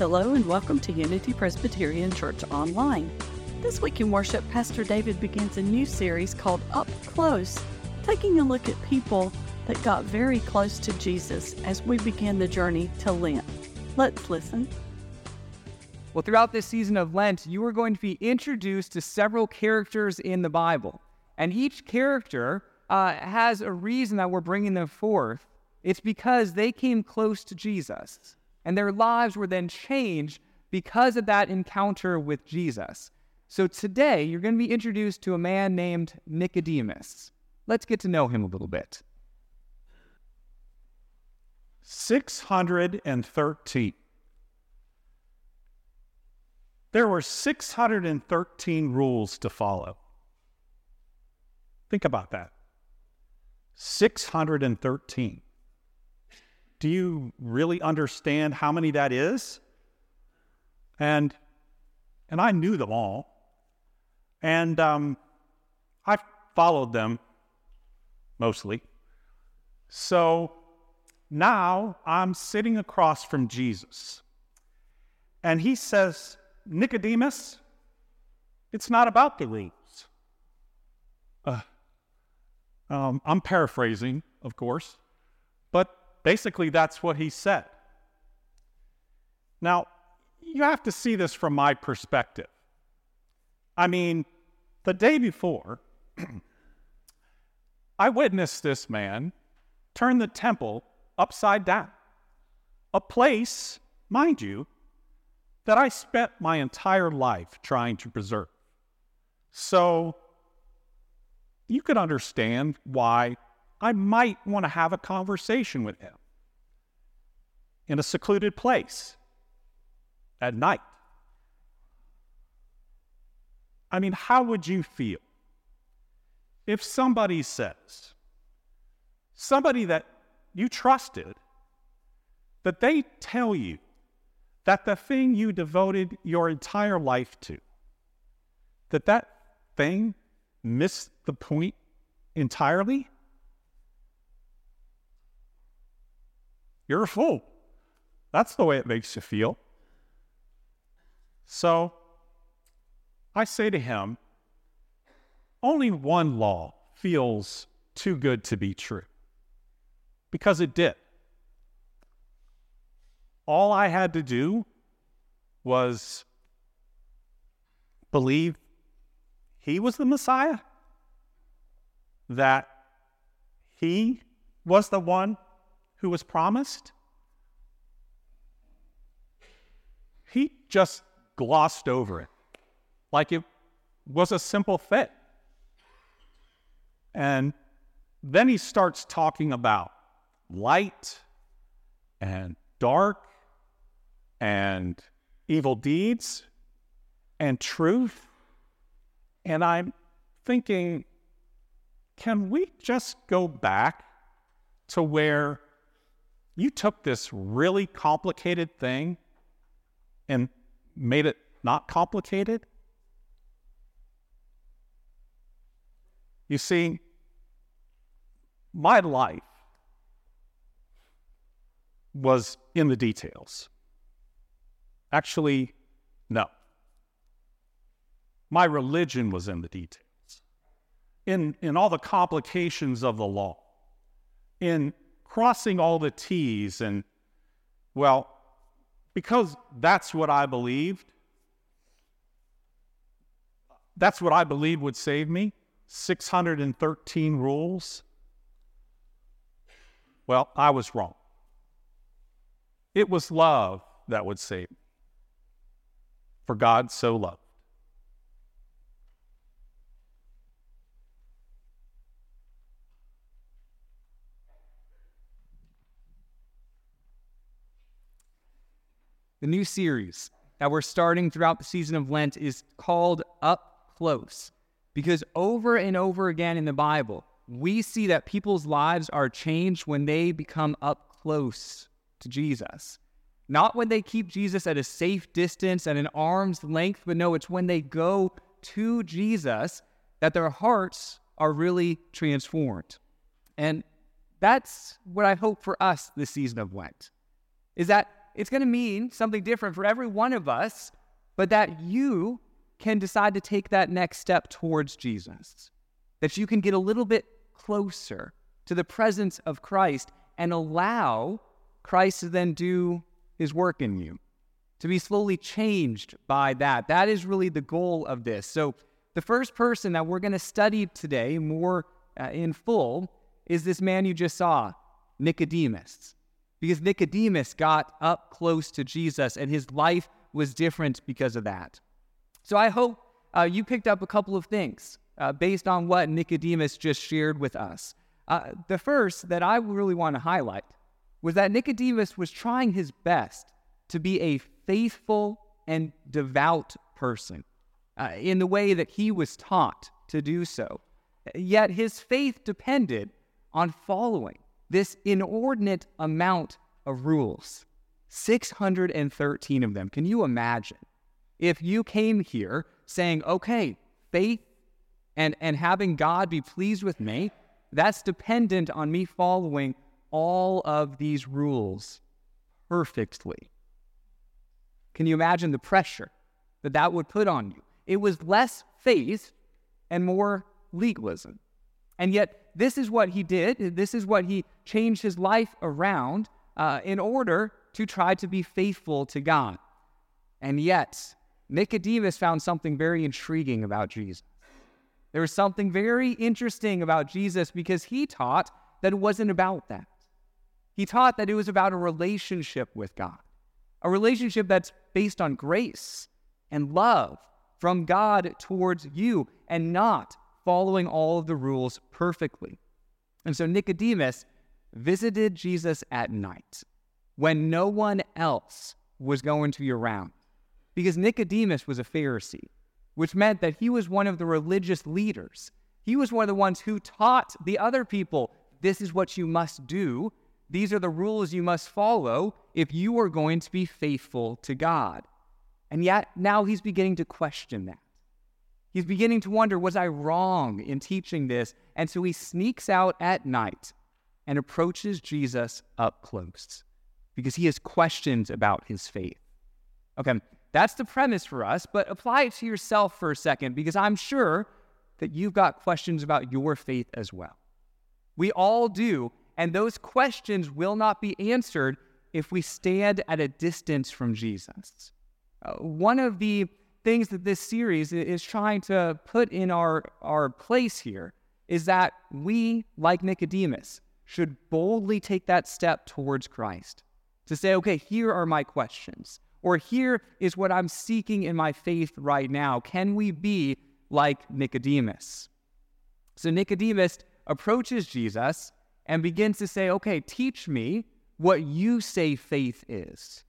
Hello and welcome to Unity Presbyterian Church Online. This week in worship, Pastor David begins a new series called Up Close, taking a look at people that got very close to Jesus as we begin the journey to Lent. Let's listen. Well, throughout this season of Lent, you are going to be introduced to several characters in the Bible. And each character uh, has a reason that we're bringing them forth. It's because they came close to Jesus and their lives were then changed because of that encounter with Jesus. So today, you're going to be introduced to a man named Nicodemus. Let's get to know him a little bit. 613. There were 613 rules to follow. Think about that. 613. Do you really understand how many that is? And and I knew them all. And um, I followed them mostly. So now I'm sitting across from Jesus. And he says, Nicodemus, it's not about the rules. Uh, um, I'm paraphrasing, of course, basically, that's what he said. Now, you have to see this from my perspective. I mean, the day before, I witnessed this man turn the temple upside down. A place, mind you, that I spent my entire life trying to preserve. So, you could understand why I might want to have a conversation with him in a secluded place at night. I mean, how would you feel if somebody says, somebody that you trusted, that they tell you that the thing you devoted your entire life to, that that thing missed the point entirely? You're a fool. That's the way it makes you feel. So I say to him, only one law feels too good to be true. Because it did. All I had to do was believe he was the Messiah, that he was the one who was promised, he just glossed over it like it was a simple fit. And then he starts talking about light and dark and evil deeds and truth. And I'm thinking, can we just go back to where you took this really complicated thing and made it not complicated? You see, my life was in the details. Actually, no. My religion was in the details, in, in all the complications of the law, in crossing all the T's and, well, because that's what I believed, that's what I believed would save me 613 rules. Well, I was wrong. It was love that would save me. For God so loved. The new series that we're starting throughout the season of Lent is called Up Close because over and over again in the Bible, we see that people's lives are changed when they become up close to Jesus. Not when they keep Jesus at a safe distance, at an arm's length, but no, it's when they go to Jesus that their hearts are really transformed. And that's what I hope for us this season of Lent, is that it's going to mean something different for every one of us, but that you can decide to take that next step towards Jesus. That you can get a little bit closer to the presence of Christ and allow Christ to then do his work in you, to be slowly changed by that. That is really the goal of this. So, the first person that we're going to study today more uh, in full is this man you just saw, Nicodemus. Because Nicodemus got up close to Jesus and his life was different because of that. So I hope uh, you picked up a couple of things uh, based on what Nicodemus just shared with us. Uh, the first that I really want to highlight was that Nicodemus was trying his best to be a faithful and devout person uh, in the way that he was taught to do so. Yet his faith depended on following this inordinate amount of rules 613 of them. Can you imagine? If you came here saying, okay, faith and, and having God be pleased with me, that's dependent on me following all of these rules perfectly. Can you imagine the pressure that that would put on you? It was less faith and more legalism. And yet, this is what he did. This is what he changed his life around uh, in order to try to be faithful to God. And yet, Nicodemus found something very intriguing about Jesus. There was something very interesting about Jesus because he taught that it wasn't about that. He taught that it was about a relationship with God, a relationship that's based on grace and love from God towards you and not following all of the rules perfectly. And so Nicodemus visited Jesus at night when no one else was going to be around because Nicodemus was a Pharisee, which meant that he was one of the religious leaders. He was one of the ones who taught the other people this is what you must do. These are the rules you must follow if you are going to be faithful to God. And yet now he's beginning to question that. He's beginning to wonder, was I wrong in teaching this? And so he sneaks out at night and approaches Jesus up close because he has questions about his faith. Okay, that's the premise for us, but apply it to yourself for a second because I'm sure that you've got questions about your faith as well. We all do, and those questions will not be answered if we stand at a distance from Jesus. Uh, one of the things that this series is trying to put in our, our place here is that we, like Nicodemus, should boldly take that step towards Christ to say, okay, here are my questions or here is what I'm seeking in my faith right now. Can we be like Nicodemus? So Nicodemus approaches Jesus and begins to say, Okay, teach me what you say faith is.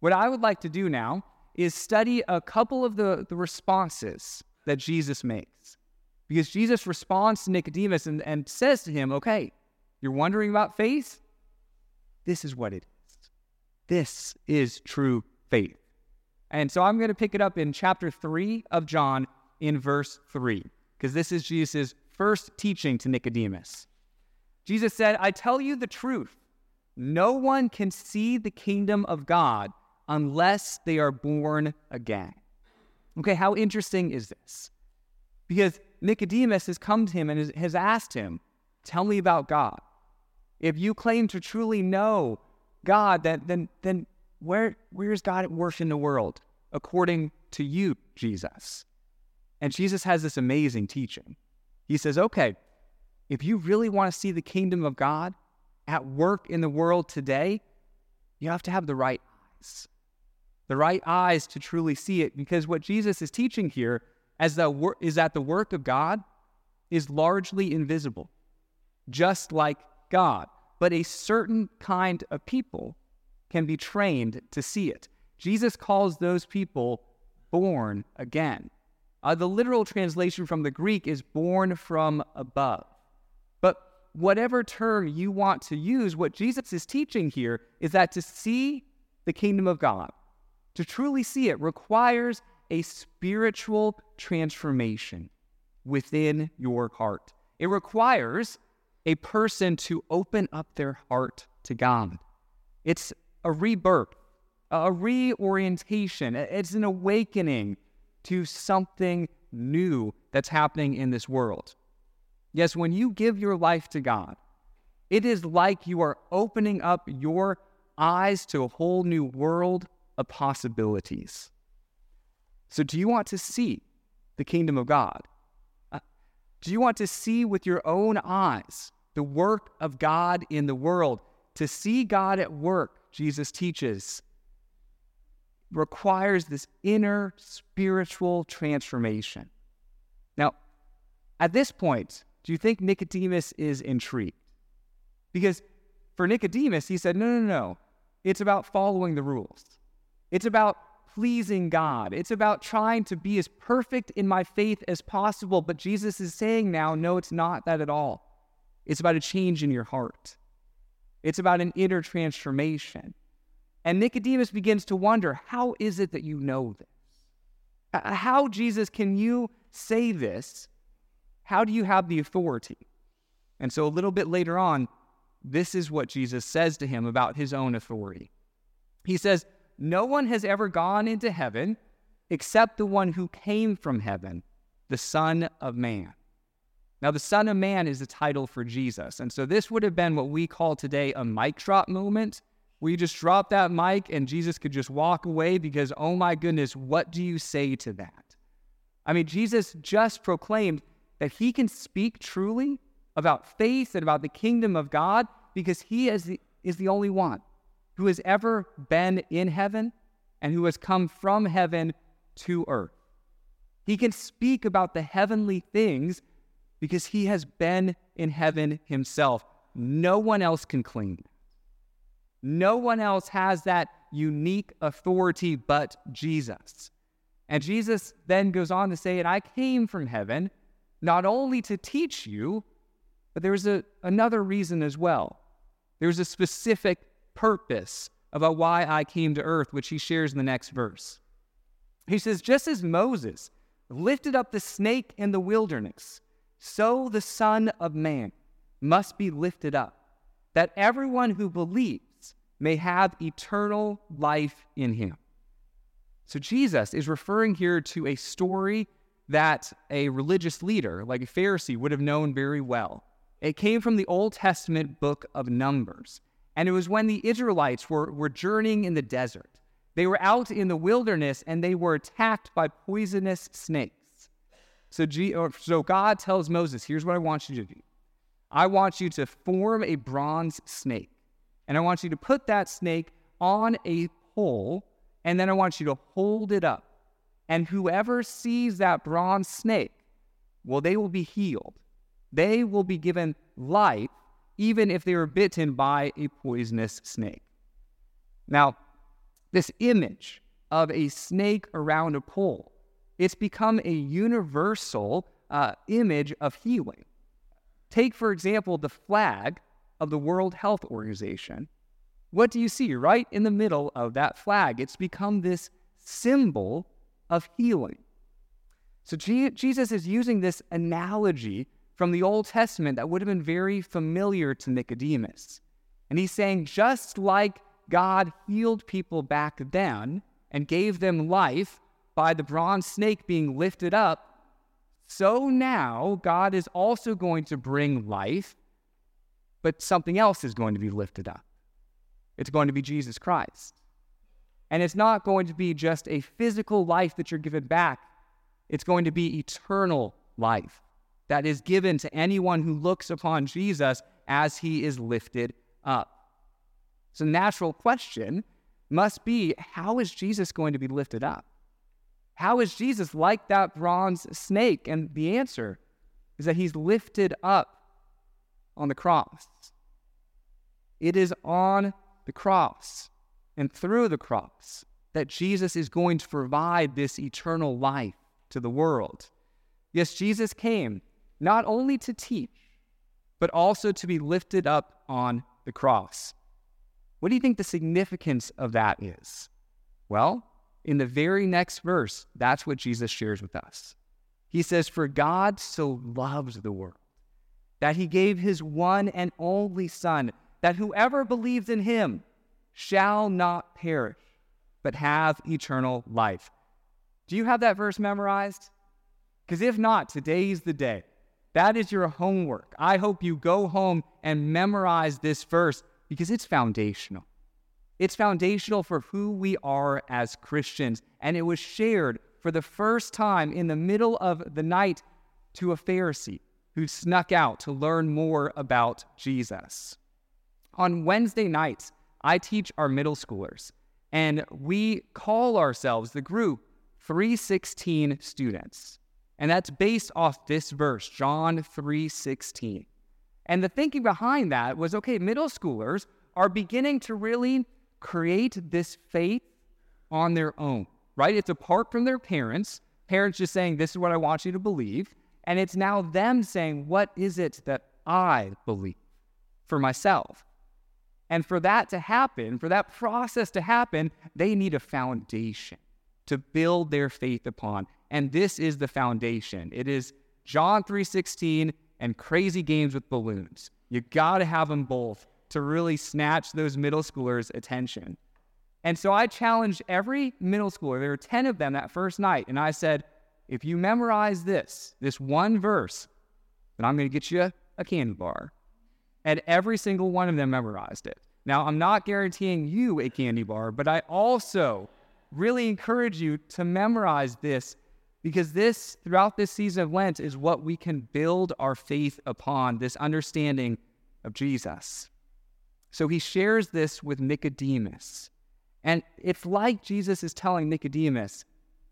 What I would like to do now is study a couple of the, the responses that Jesus makes. Because Jesus responds to Nicodemus and, and says to him, Okay, you're wondering about faith? This is what it is. This is true faith. And so I'm going to pick it up in chapter 3 of John in verse 3, because this is Jesus' first teaching to Nicodemus. Jesus said, I tell you the truth. No one can see the kingdom of God unless they are born again. Okay, how interesting is this? Because Nicodemus has come to him and has asked him, Tell me about God. If you claim to truly know God, then, then, then where, where is God at work in the world according to you, Jesus? And Jesus has this amazing teaching. He says, okay, if you really want to see the kingdom of God at work in the world today, you have to have the right eyes. The right eyes to truly see it. Because what Jesus is teaching here the wor- is that the work of God is largely invisible, just like God. But a certain kind of people can be trained to see it. Jesus calls those people born again. Uh, the literal translation from the Greek is born from above. But whatever term you want to use, what Jesus is teaching here is that to see the kingdom of God, to truly see it, requires a spiritual transformation within your heart. It requires a person to open up their heart to God. It's a rebirth a reorientation. It's an awakening to something new that's happening in this world. Yes, when you give your life to God, it is like you are opening up your eyes to a whole new world of possibilities. So, do you want to see the kingdom of God? Uh, do you want to see with your own eyes the work of God in the world? To see God at work, Jesus teaches, requires this inner spiritual transformation. Now, at this point, do you think Nicodemus is intrigued? Because for Nicodemus, he said, no, no, no. It's about following the rules. It's about pleasing God. It's about trying to be as perfect in my faith as possible. But Jesus is saying now, no, it's not that at all. It's about a change in your heart, it's about an inner transformation. And Nicodemus begins to wonder how is it that you know this? Uh, uh, how, Jesus, can you say this? How do you have the authority? And so a little bit later on, this is what Jesus says to him about his own authority. He says, No one has ever gone into heaven except the one who came from heaven, the Son of Man. Now, the Son of Man is the title for Jesus. And so this would have been what we call today a mic drop moment you just drop that mic and Jesus could just walk away because, oh my goodness, what do you say to that? I mean, Jesus just proclaimed that he can speak truly about faith and about the kingdom of God because he is the, is the only one who has ever been in heaven and who has come from heaven to earth. He can speak about the heavenly things because he has been in heaven himself. No one else can claim that. No one else has that unique authority but Jesus. And Jesus then goes on to say, And I came from heaven not only to teach you, but there's a, another reason as well. There's a specific purpose about why I came to earth, which he shares in the next verse. He says, Just as Moses lifted up the snake in the wilderness, so the Son of Man must be lifted up, that everyone who believes may have eternal life in him. So Jesus is referring here to a story that a religious leader, like a Pharisee, would have known very well. It came from the Old Testament book of Numbers. And it was when the Israelites were, were journeying in the desert. They were out in the wilderness and they were attacked by poisonous snakes. So, G, so God tells Moses, Here's what I want you to do I want you to form a bronze snake. And I want you to put that snake on a pole, and then I want you to hold it up. And whoever sees that bronze snake, well, they will be healed. They will be given life, even if they were bitten by a poisonous snake. Now, this image of a snake around a pole, it's become a universal uh, image of healing. Take, for example, the flag of the World Health Organization. What do you see right in the middle of that flag? It's become this symbol of healing. So Jesus is using this analogy from the Old Testament that would have been very familiar to Nicodemus. And he's saying, just like God healed people back then and gave them life by the bronze snake being lifted up, so now God is also going to bring life but something else is going to be lifted up. It's going to be Jesus Christ. And it's not going to be just a physical life that you're given back, it's going to be eternal life that is given to anyone who looks upon Jesus as he is lifted up. So, natural question must be how is Jesus going to be lifted up? How is Jesus like that bronze snake? And the answer is that he's lifted up on the cross. It is on the cross and through the cross that Jesus is going to provide this eternal life to the world. Yes, Jesus came not only to teach, but also to be lifted up on the cross. What do you think the significance of that is? Well, in the very next verse, that's what Jesus shares with us. He says, For God so loves the world that he gave his one and only Son, that whoever believes in him shall not perish, but have eternal life. Do you have that verse memorized? Because if not, today's the day. That is your homework. I hope you go home and memorize this verse because it's foundational. It's foundational for who we are as Christians. And it was shared for the first time in the middle of the night to a Pharisee who snuck out to learn more about Jesus. On Wednesday nights, I teach our middle schoolers, and we call ourselves the group 316 students. And that's based off this verse, John 3:16. And the thinking behind that was okay, middle schoolers are beginning to really create this faith on their own, right? It's apart from their parents. Parents just saying, This is what I want you to believe. And it's now them saying, What is it that I believe for myself? And for that to happen, for that process to happen, they need a foundation to build their faith upon. And this is the foundation. It is John 3:16 and crazy games with balloons. You got to have them both to really snatch those middle schoolers' attention. And so I challenged every middle schooler, there were 10 of them that first night, and I said, if you memorize this, this one verse, then I'm going to get you a candy bar. And every single one of them memorized it. Now, I'm not guaranteeing you a candy bar, but I also really encourage you to memorize this because this, throughout this season of Lent, is what we can build our faith upon this understanding of Jesus. So he shares this with Nicodemus. And it's like Jesus is telling Nicodemus,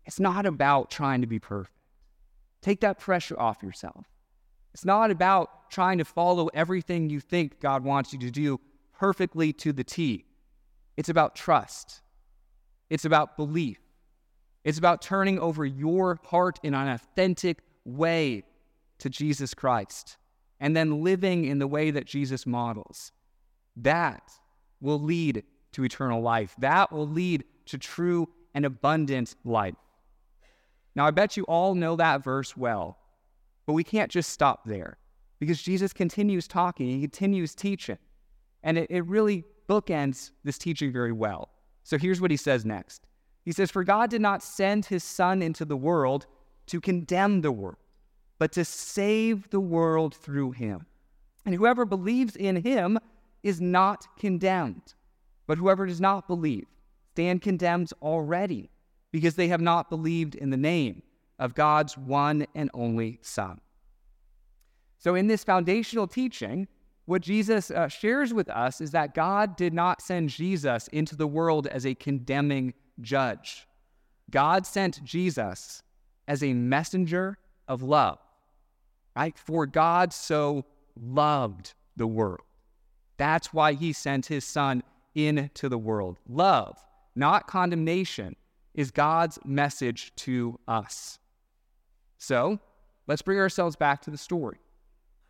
it's not about trying to be perfect. Take that pressure off yourself. It's not about trying to follow everything you think God wants you to do perfectly to the T. It's about trust. It's about belief. It's about turning over your heart in an authentic way to Jesus Christ and then living in the way that Jesus models. That will lead to eternal life. That will lead to true and abundant life. Now, I bet you all know that verse well, but we can't just stop there because Jesus continues talking, he continues teaching, and it, it really bookends this teaching very well. So here's what he says next He says, For God did not send his Son into the world to condemn the world, but to save the world through him. And whoever believes in him is not condemned, but whoever does not believe stand condemned already because they have not believed in the name of God's one and only Son. So, in this foundational teaching, what Jesus uh, shares with us is that God did not send Jesus into the world as a condemning judge. God sent Jesus as a messenger of love, right? For God so loved the world. That's why he sent his son into the world. Love, not condemnation, is God's message to us. So let's bring ourselves back to the story.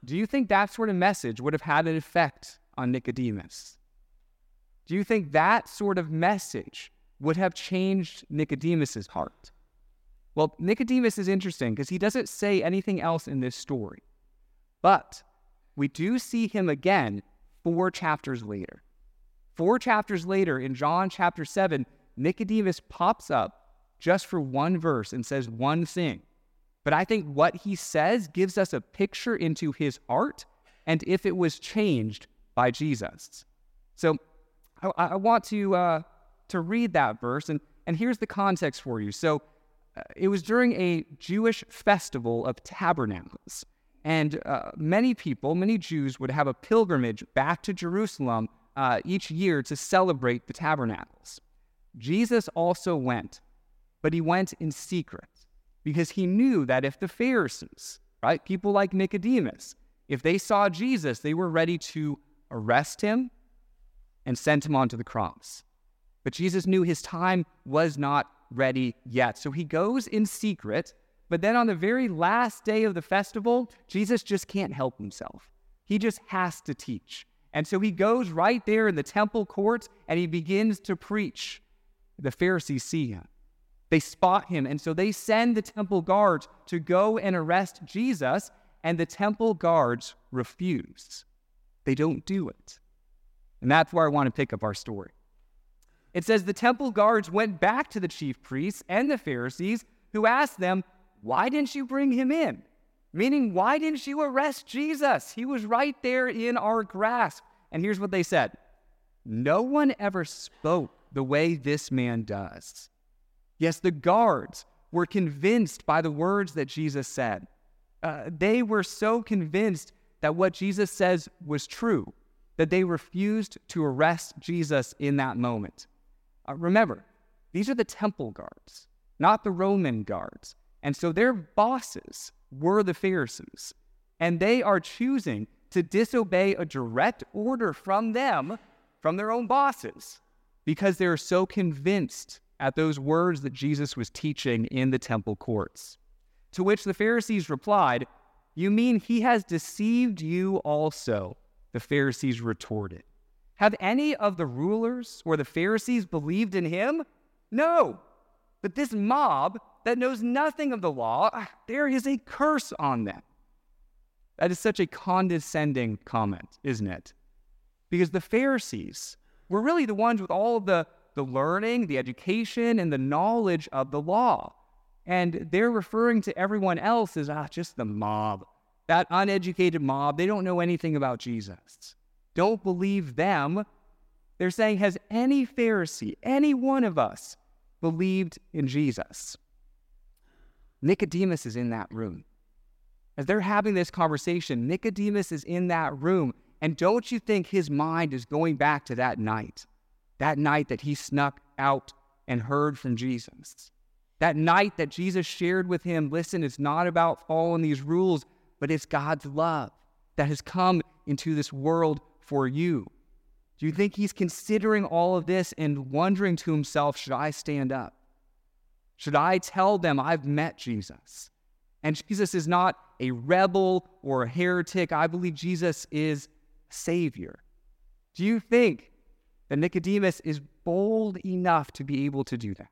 Do you think that sort of message would have had an effect on Nicodemus? Do you think that sort of message would have changed Nicodemus's heart? Well, Nicodemus is interesting because he doesn't say anything else in this story. But we do see him again four chapters later. Four chapters later, in John chapter 7, Nicodemus pops up just for one verse and says one thing. But I think what he says gives us a picture into his heart and if it was changed by Jesus. So I, I want to, uh, to read that verse, and, and here's the context for you. So uh, it was during a Jewish festival of tabernacles. And uh, many people, many Jews, would have a pilgrimage back to Jerusalem uh, each year to celebrate the tabernacles. Jesus also went, but he went in secret because he knew that if the Pharisees, right, people like Nicodemus, if they saw Jesus, they were ready to arrest him and send him onto the cross. But Jesus knew his time was not ready yet. So he goes in secret, but then on the very last day of the festival, Jesus just can't help himself. He just has to teach. And so he goes right there in the temple courts and he begins to preach. The Pharisees see him. They spot him. And so they send the temple guards to go and arrest Jesus, and the temple guards refuse. They don't do it. And that's where I want to pick up our story. It says the temple guards went back to the chief priests and the Pharisees, who asked them, Why didn't you bring him in? Meaning, why didn't you arrest Jesus? He was right there in our grasp. And here's what they said No one ever spoke the way this man does. Yes, the guards were convinced by the words that Jesus said. Uh, they were so convinced that what Jesus says was true that they refused to arrest Jesus in that moment. Uh, remember, these are the temple guards, not the Roman guards. And so their bosses were the Pharisees. And they are choosing to disobey a direct order from them, from their own bosses, because they're so convinced at those words that Jesus was teaching in the temple courts. To which the Pharisees replied, You mean he has deceived you also? The Pharisees retorted. Have any of the rulers or the Pharisees believed in him? No. But this mob that knows nothing of the law, ah, there is a curse on them. That is such a condescending comment, isn't it? Because the Pharisees were really the ones with all the, the learning, the education, and the knowledge of the law. And they're referring to everyone else as ah, just the mob, that uneducated mob. They don't know anything about Jesus. Don't believe them. They're saying, Has any Pharisee, any one of us, believed in Jesus? Nicodemus is in that room. As they're having this conversation, Nicodemus is in that room. And don't you think his mind is going back to that night? That night that he snuck out and heard from Jesus. That night that Jesus shared with him listen, it's not about following these rules, but it's God's love that has come into this world for you. Do you think he's considering all of this and wondering to himself, should I stand up? Should I tell them I've met Jesus? And Jesus is not a rebel or a heretic. I believe Jesus is Savior. Do you think that Nicodemus is bold enough to be able to do that?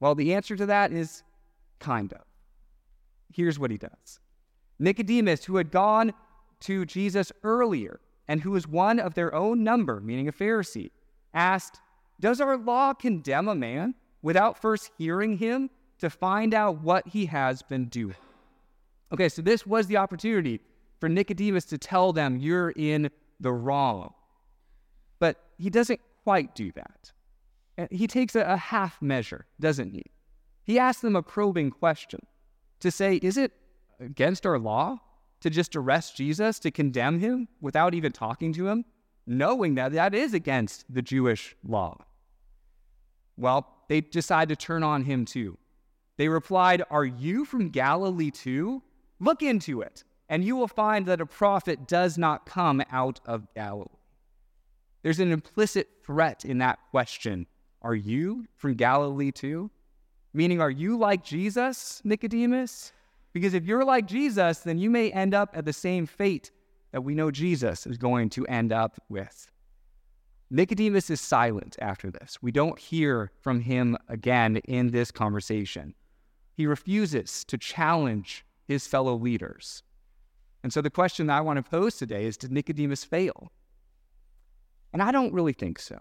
Well, the answer to that is kind of. Here's what he does Nicodemus, who had gone to Jesus earlier and who was one of their own number, meaning a Pharisee, asked, Does our law condemn a man without first hearing him to find out what he has been doing? Okay, so this was the opportunity for Nicodemus to tell them, You're in the wrong. But he doesn't quite do that. He takes a, a half measure, doesn't he? He asks them a probing question to say, Is it against our law to just arrest Jesus, to condemn him without even talking to him, knowing that that is against the Jewish law? Well, they decide to turn on him too. They replied, Are you from Galilee too? Look into it, and you will find that a prophet does not come out of Galilee. There's an implicit threat in that question. Are you from Galilee too? Meaning, are you like Jesus, Nicodemus? Because if you're like Jesus, then you may end up at the same fate that we know Jesus is going to end up with. Nicodemus is silent after this. We don't hear from him again in this conversation. He refuses to challenge his fellow leaders. And so the question that I want to pose today is Did Nicodemus fail? And I don't really think so.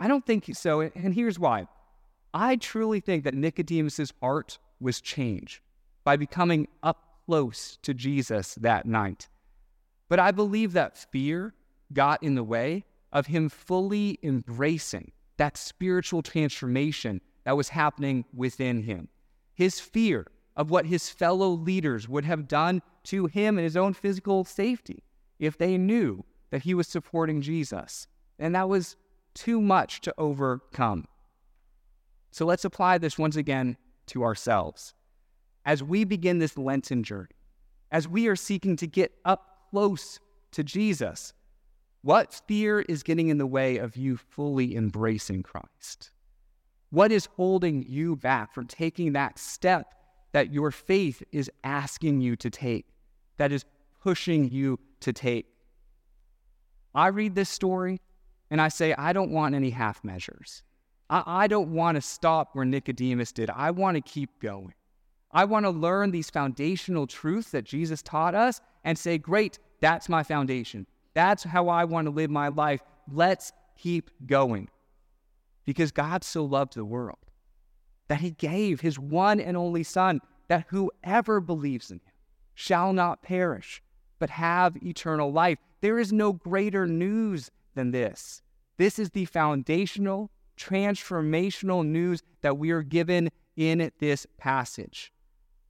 I don't think so. And here's why I truly think that Nicodemus's heart was changed by becoming up close to Jesus that night. But I believe that fear got in the way of him fully embracing that spiritual transformation that was happening within him. His fear of what his fellow leaders would have done to him and his own physical safety if they knew that he was supporting Jesus. And that was too much to overcome. So let's apply this once again to ourselves as we begin this Lenten journey, as we are seeking to get up close to Jesus, what fear is getting in the way of you fully embracing Christ? What is holding you back from taking that step that your faith is asking you to take, that is pushing you to take? I read this story and I say, I don't want any half measures. I, I don't want to stop where Nicodemus did. I want to keep going. I want to learn these foundational truths that Jesus taught us and say, Great, that's my foundation. That's how I want to live my life. Let's keep going. because God so loved the world that he gave his one and only Son, that whoever believes in him shall not perish, but have eternal life. There is no greater news than this. This is the foundational, transformational news that we are given in this passage.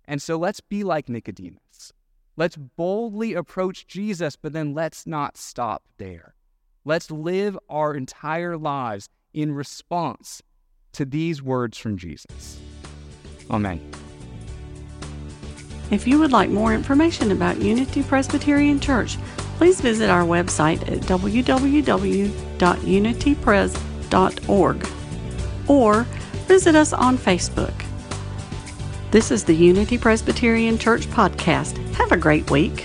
And so let's be like Nicodemus. Let's boldly approach Jesus, but then let's not stop there. Let's live our entire lives in response to these words from Jesus. Amen. If you would like more information about Unity Presbyterian Church, please visit our website at www.unitypres.org or visit us on Facebook. This is the Unity Presbyterian Church podcast. Have a great week.